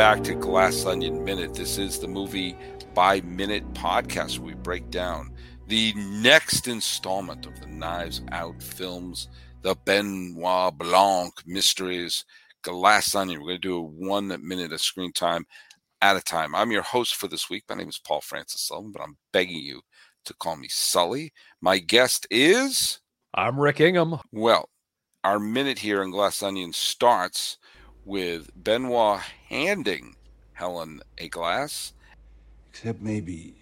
back to Glass Onion Minute. This is the movie by minute podcast where we break down the next installment of the Knives Out films, the Benoit Blanc mysteries, Glass Onion. We're going to do a one minute of screen time at a time. I'm your host for this week. My name is Paul Francis Sullivan, but I'm begging you to call me Sully. My guest is. I'm Rick Ingham. Well, our minute here in Glass Onion starts with Benoit handing Helen a glass. Except maybe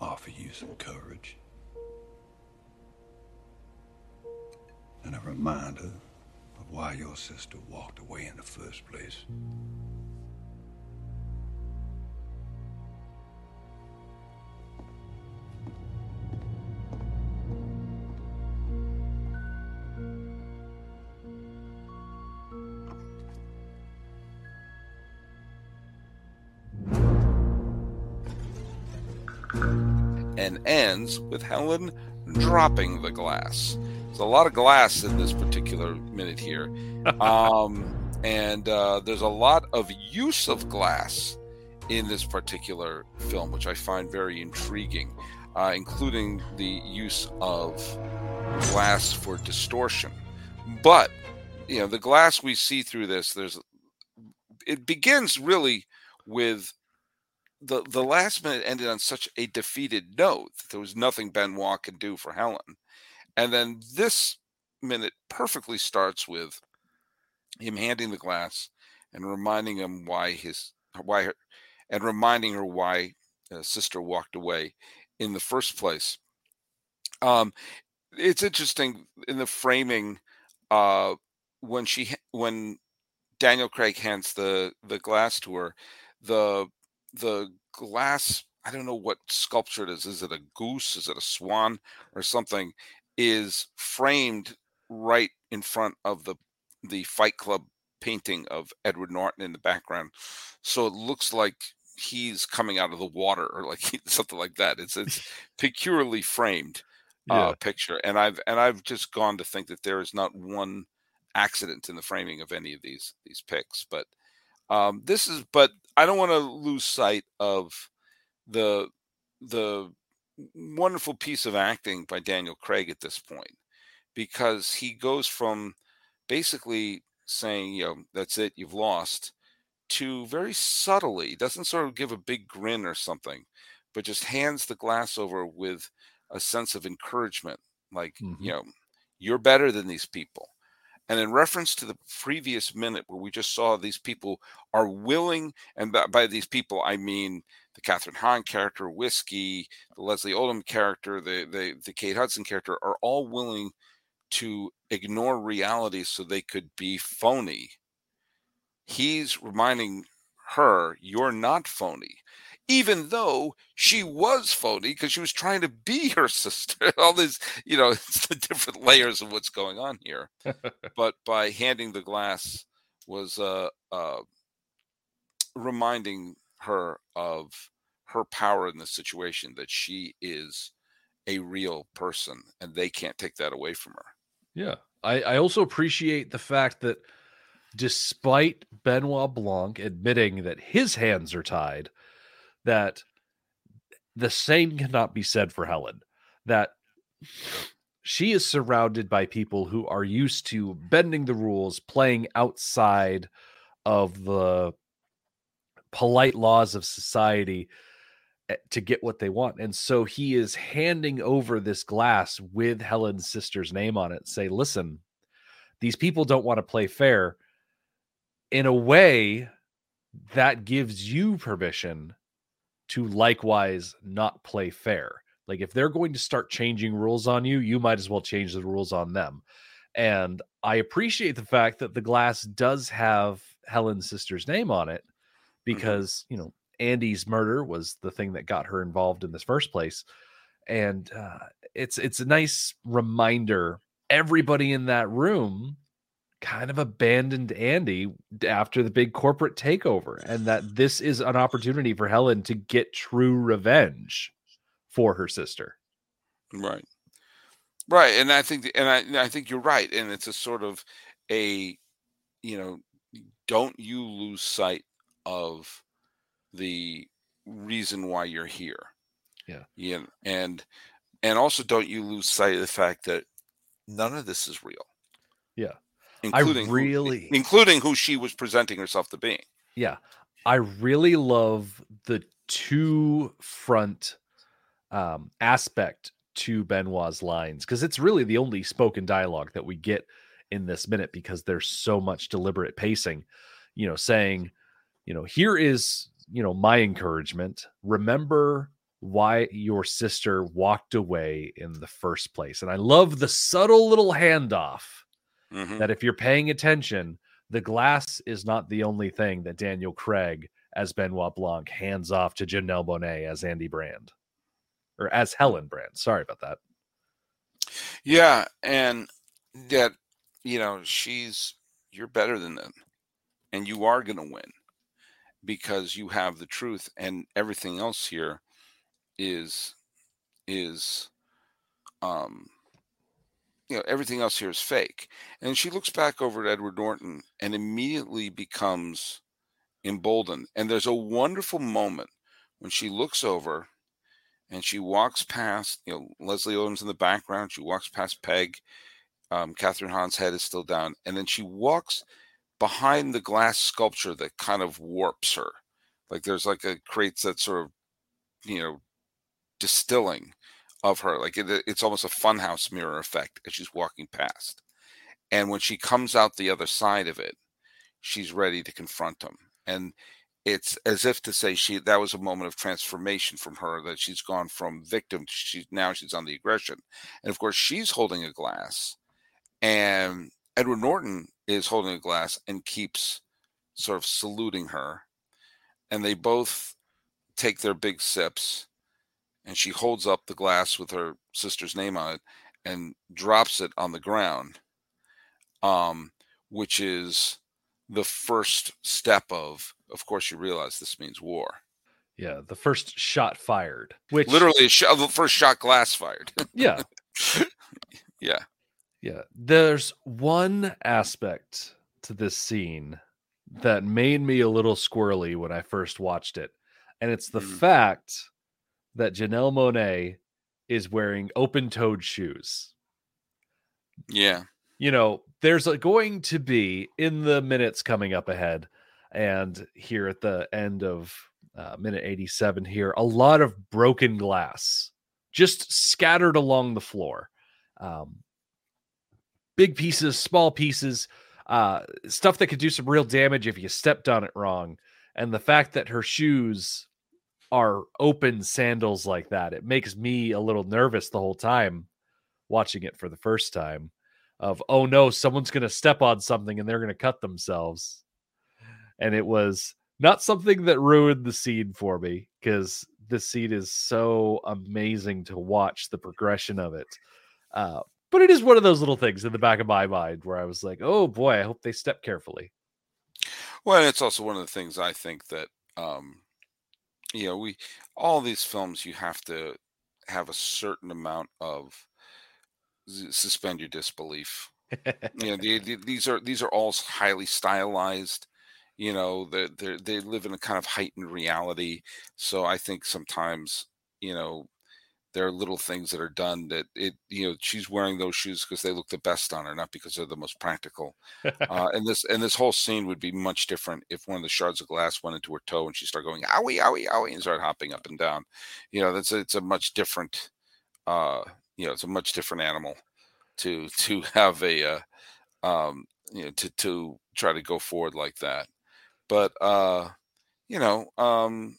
offer you some courage. And a reminder of why your sister walked away in the first place. Ends with Helen dropping the glass. There's a lot of glass in this particular minute here. Um, and uh, there's a lot of use of glass in this particular film, which I find very intriguing, uh, including the use of glass for distortion. But, you know, the glass we see through this, there's it begins really with the the last minute ended on such a defeated note that there was nothing Benoit can do for Helen, and then this minute perfectly starts with him handing the glass and reminding him why his why her, and reminding her why uh, sister walked away in the first place. Um, it's interesting in the framing uh, when she when Daniel Craig hands the the glass to her, the the glass i don't know what sculpture it is is it a goose is it a swan or something is framed right in front of the the fight club painting of edward norton in the background so it looks like he's coming out of the water or like something like that it's it's peculiarly framed uh, yeah. picture and i've and i've just gone to think that there is not one accident in the framing of any of these these pics but um, this is, but I don't want to lose sight of the the wonderful piece of acting by Daniel Craig at this point, because he goes from basically saying, you know, that's it, you've lost, to very subtly doesn't sort of give a big grin or something, but just hands the glass over with a sense of encouragement, like mm-hmm. you know, you're better than these people and in reference to the previous minute where we just saw these people are willing, and by, by these people I mean the Kathryn Hahn character, Whiskey, the Leslie Odom character, the, the the Kate Hudson character, are all willing to ignore reality so they could be phony. He's reminding her, "You're not phony." Even though she was phony because she was trying to be her sister. All these, you know, it's the different layers of what's going on here. but by handing the glass was uh, uh, reminding her of her power in the situation that she is a real person and they can't take that away from her. Yeah. I, I also appreciate the fact that despite Benoit Blanc admitting that his hands are tied, that the same cannot be said for Helen. That she is surrounded by people who are used to bending the rules, playing outside of the polite laws of society eh, to get what they want. And so he is handing over this glass with Helen's sister's name on it. Say, listen, these people don't want to play fair. In a way, that gives you permission to likewise not play fair. Like if they're going to start changing rules on you, you might as well change the rules on them. And I appreciate the fact that the glass does have Helen's sister's name on it mm-hmm. because, you know, Andy's murder was the thing that got her involved in this first place. And uh, it's it's a nice reminder everybody in that room kind of abandoned Andy after the big corporate takeover, and that this is an opportunity for Helen to get true revenge for her sister. Right, right, and I think, and I, I think you're right, and it's a sort of a, you know, don't you lose sight of the reason why you're here. Yeah. Yeah. And and also don't you lose sight of the fact that none of this is real. Yeah. Including who- really- including who she was presenting herself to be. Yeah. I really love the two front um, aspect to Benoit's lines because it's really the only spoken dialogue that we get in this minute because there's so much deliberate pacing, you know, saying, you know, here is, you know, my encouragement. Remember why your sister walked away in the first place. And I love the subtle little handoff Mhm. that if you're paying attention, the glass is not the only thing that Daniel Craig as Benoit Blanc hands off to Janelle Monáe as Andy Brand or as Helen Brand. Sorry about that. Yeah, and that you know, she's you're better than them. And you are going to win because you have the truth and everything else here is is um you know, everything else here is fake. And she looks back over at Edward Norton and immediately becomes emboldened. And there's a wonderful moment when she looks over and she walks past, you know, Leslie Odom's in the background. She walks past Peg. Um, Kathryn Hahn's head is still down. And then she walks behind the glass sculpture that kind of warps her. Like there's like a creates that sort of, you know, distilling of her. Like it, it's almost a funhouse mirror effect as she's walking past. And when she comes out the other side of it, she's ready to confront him. And it's as if to say she that was a moment of transformation from her that she's gone from victim to she now she's on the aggression. And of course she's holding a glass and Edward Norton is holding a glass and keeps sort of saluting her. And they both take their big sips and she holds up the glass with her sister's name on it and drops it on the ground um which is the first step of of course you realize this means war Yeah, the first shot fired, which literally a shot, the first shot glass fired yeah, yeah yeah. There's one aspect to this scene that made me a little squirrely when I first watched it, and it's the Mhm. fact that Janelle Monáe is wearing open-toed shoes. yeah you know, there's a, going to be in the minutes coming up ahead, and here at the end of uh, minute 87 here, a lot of broken glass just scattered along the floor. Um, big pieces, small pieces, uh, stuff that could do some real damage if you stepped on it wrong. And the fact that her shoes are open sandals like that, it makes me a little nervous the whole time watching it for the first time of oh no someone's going to step on something and they're going to cut themselves. And it was not something that ruined the scene for me because this scene is so amazing to watch the progression of it uh, but it is one of those little things in the back of my mind where i was like oh boy i hope they step carefully. Well, it's also one of the things I think that um you know, we all these films you have to have a certain amount of suspend your disbelief. You know, the, the, these are these are all highly stylized. You know, they they they live in a kind of heightened reality. So I think sometimes you know there are little things that are done that it you know she's wearing those shoes because they look the best on her, not because they're the most practical uh, and this and this whole scene would be much different if one of the shards of glass went into her toe and she started going owie owie owie and started hopping up and down. You know, that's it's a much different, uh, you know, it's a much different animal to to have a, uh, um, you know, to to try to go forward like that. But uh, you know, um,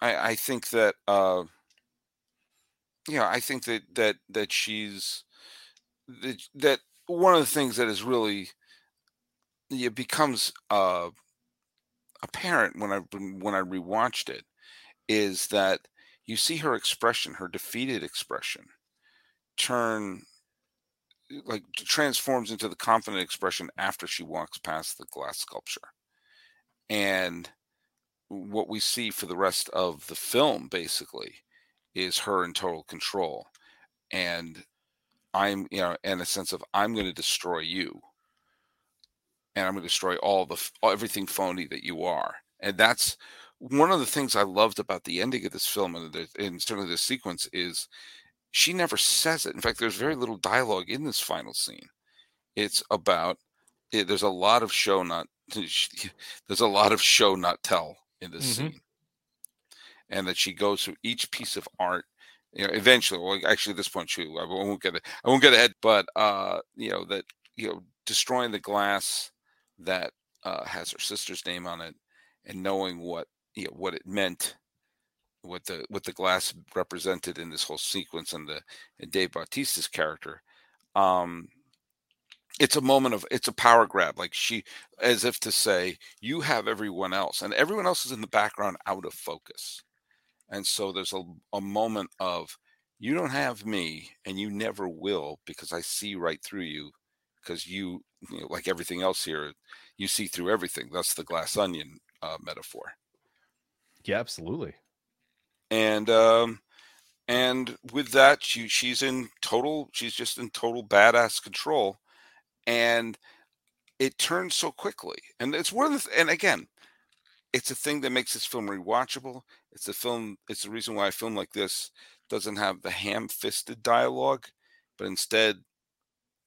I I think that uh, you know, I think that that that she's that that one of the things that is really it becomes uh, apparent when I when I rewatched it is that you see her expression, her defeated expression, turn like transforms into the confident expression after she walks past the glass sculpture, and what we see for the rest of the film basically is her in total control, and I'm you know in a sense of I'm going to destroy you and I'm going to destroy all the everything phony that you are. And that's one of the things I loved about the ending of this film and, the, and certainly this sequence is she never says it. In fact, there's very little dialogue in this final scene. It's about it, eh, there's a lot of show not there's a lot of show not tell in this mm-hmm. scene, and that she goes through each piece of art. You know, eventually, well, actually, at this point, she I won't get it. I won't get ahead, but uh, you know that you know destroying the glass that uh, has her sister's name on it, and knowing what you know what it meant, what the what the glass represented in this whole sequence, and the and Dave Bautista's character. Um, it's a moment of it's a power grab like she as if to say you have everyone else and everyone else is in the background out of focus and so there's a, a moment of you don't have me and you never will because i see right through you because you, you know, like everything else here you see through everything. That's the glass onion uh, metaphor. Yeah absolutely. And um and with that she, she's in total she's just in total badass control and it turns so quickly. And it's one of the and again, it's a thing that makes this film rewatchable. It's a film. It's the reason why a film like this doesn't have the ham-fisted dialogue, but instead,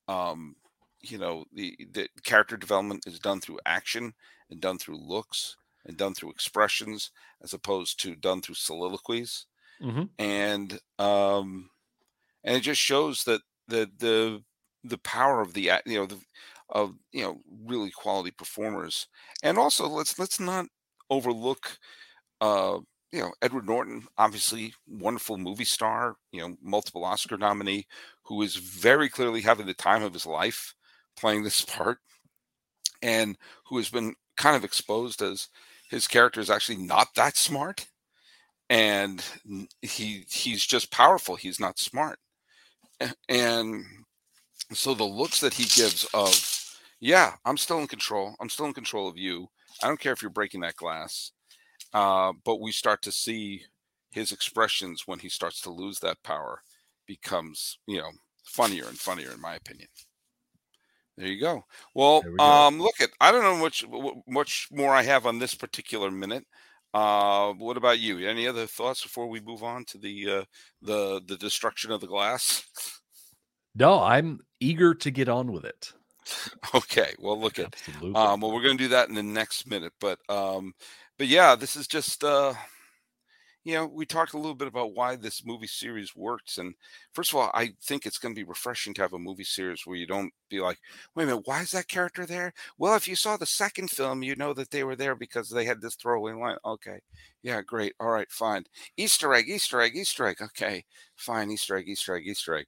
um, you know, the the character development is done through action and done through looks and done through expressions as opposed to done through soliloquies. Mm-hmm. And um, and it just shows that the the the power of the you know the of you know really quality performers and also let's let's not overlook uh you know edward norton obviously wonderful movie star you know multiple oscar nominee who is very clearly having the time of his life playing this part and who has been kind of exposed as his character is actually not that smart and he he's just powerful he's not smart and so the looks that he gives of, yeah, I'm still in control. I'm still in control of you. I don't care if you're breaking that glass. Uh, but we start to see his expressions when he starts to lose that power becomes, you know, funnier and funnier, in my opinion. There you go. Well, we go. um, look at I don't know much much more I have on this particular minute. Uh, what about you? Any other thoughts before we move on to the uh, the the destruction of the glass? No, I'm eager to get on with it. Okay, well, look at um, well, we're going to do that in the next minute, but um, but yeah, this is just uh, you know, we talked a little bit about why this movie series works, and first of all, I think it's going to be refreshing to have a movie series where you don't be like, wait a minute, why is that character there? Well, if you saw the second film, you know that they were there because they had this throwaway line. Okay, yeah, great, all right, fine. Easter egg, Easter egg, Easter egg. Okay, fine, Easter egg, Easter egg, Easter egg.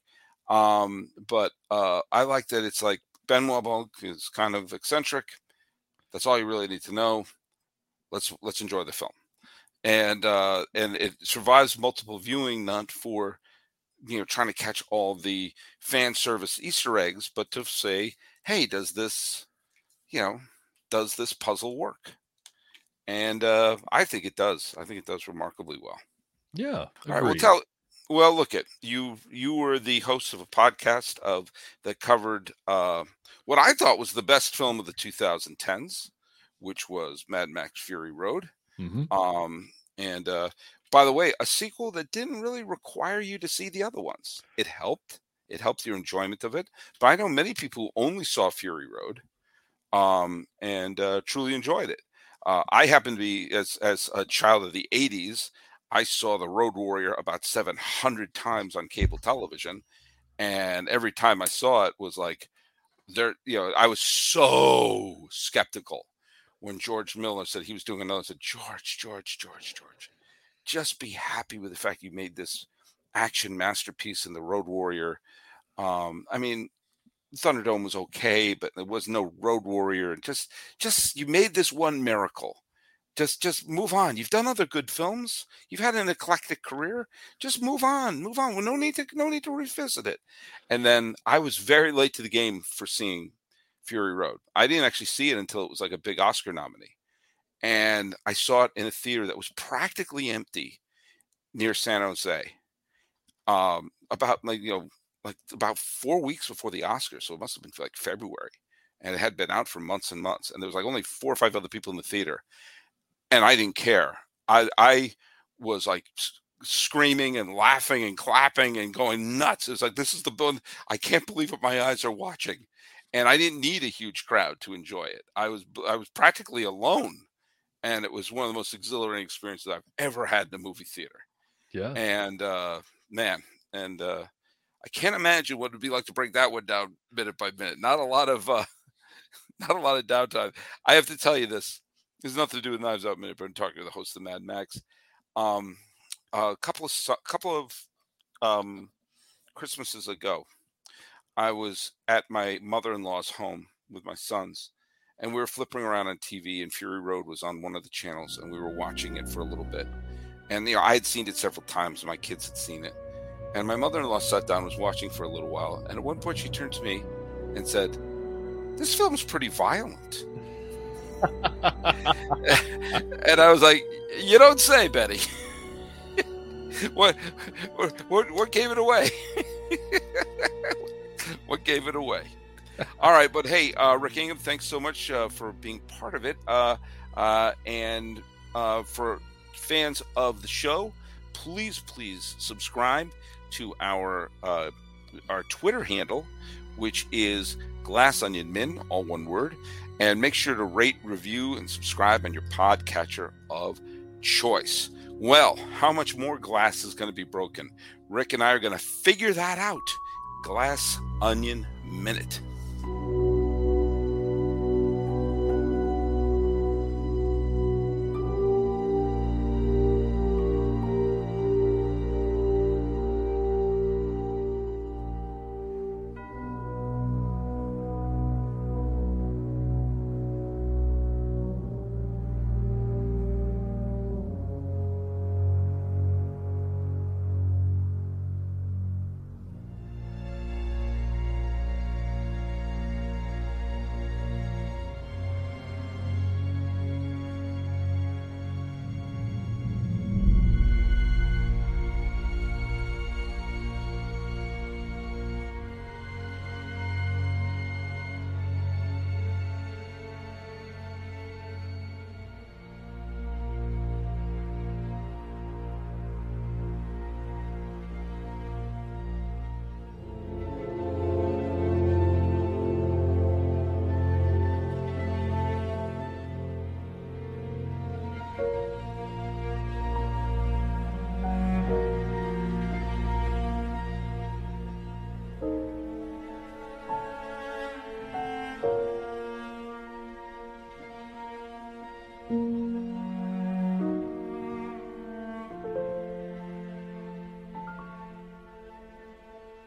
Um, but uh, I like that it's like Benoit Blanc is kind of eccentric. That's all you really need to know. Let's let's enjoy the film, and uh, and it survives multiple viewing, not for you know trying to catch all the fan service Easter eggs, but to say, hey, does this, you know, does this puzzle work? And uh, I think it does. I think it does remarkably well. Yeah. Agreed. All right. Well, tell well, look at you. You were the host of a podcast of that covered uh, what I thought was the best film of the 2010s, which was Mad Max Fury Road. Mm-hmm. Um, and uh, by the way, a sequel that didn't really require you to see the other ones. It helped. It helped your enjoyment of it. But I know many people who only saw Fury Road um, and uh, truly enjoyed it. Uh, I happen to be, as as a child of the '80s, I saw the Road Warrior about 700 times on cable television, and every time I saw it was like there. You know, I was so skeptical when George Miller said he was doing another. I said, George, George, George, George, just be happy with the fact you made this action masterpiece in the Road Warrior. Um, I mean, Thunderdome was okay, but there was no Road Warrior. And just, just you made this one miracle just just move on. You've done other good films. You've had an eclectic career. Just move on move on. Well, no need to no need to revisit it. And then i was very late to the game for seeing fury road. I didn't actually see it until it was like a big oscar nominee. And i saw it in a theater that was practically empty near san jose um about like you know like about four weeks before the oscars so it must have been like february. And it had been out for months and months, and there was like only four or five other people in the theater, and I didn't care. I I was like screaming and laughing and clapping and going nuts. It's like this is the bone. I can't believe what my eyes are watching, and I didn't need a huge crowd to enjoy it. I was I was practically alone, and it was one of the most exhilarating experiences I've ever had in a movie theater. Yeah, and uh, man, and uh, I can't imagine what it would be like to break that one down minute by minute. Not a lot of uh, not a lot of downtime. I have to tell you this. There's nothing to do with Knives Out Minute, but I'm talking to the host of Mad Max. Um, a couple of couple of um, Christmases ago, I was at my mother-in-law's home with my sons, and we were flipping around on TV, and Fury Road was on one of the channels, and we were watching it for a little bit. And you know, I had seen it several times, my kids had seen it. And my mother-in-law sat down, was watching for a little while, and at one point she turned to me and said, "This film's pretty violent." and I was like, "You don't say, Betty." what, what what gave it away? what gave it away? All right, but hey, uh, Rick Ingham, thanks so much uh, for being part of it, uh, uh and uh, for fans of the show, please please subscribe to our uh, our Twitter handle, which is Glass Onion Min, all one word, and make sure to rate, review, and subscribe on your podcatcher of choice. Well, how much more glass is going to be broken? Rick and I are going to figure that out. Glass Onion Minute.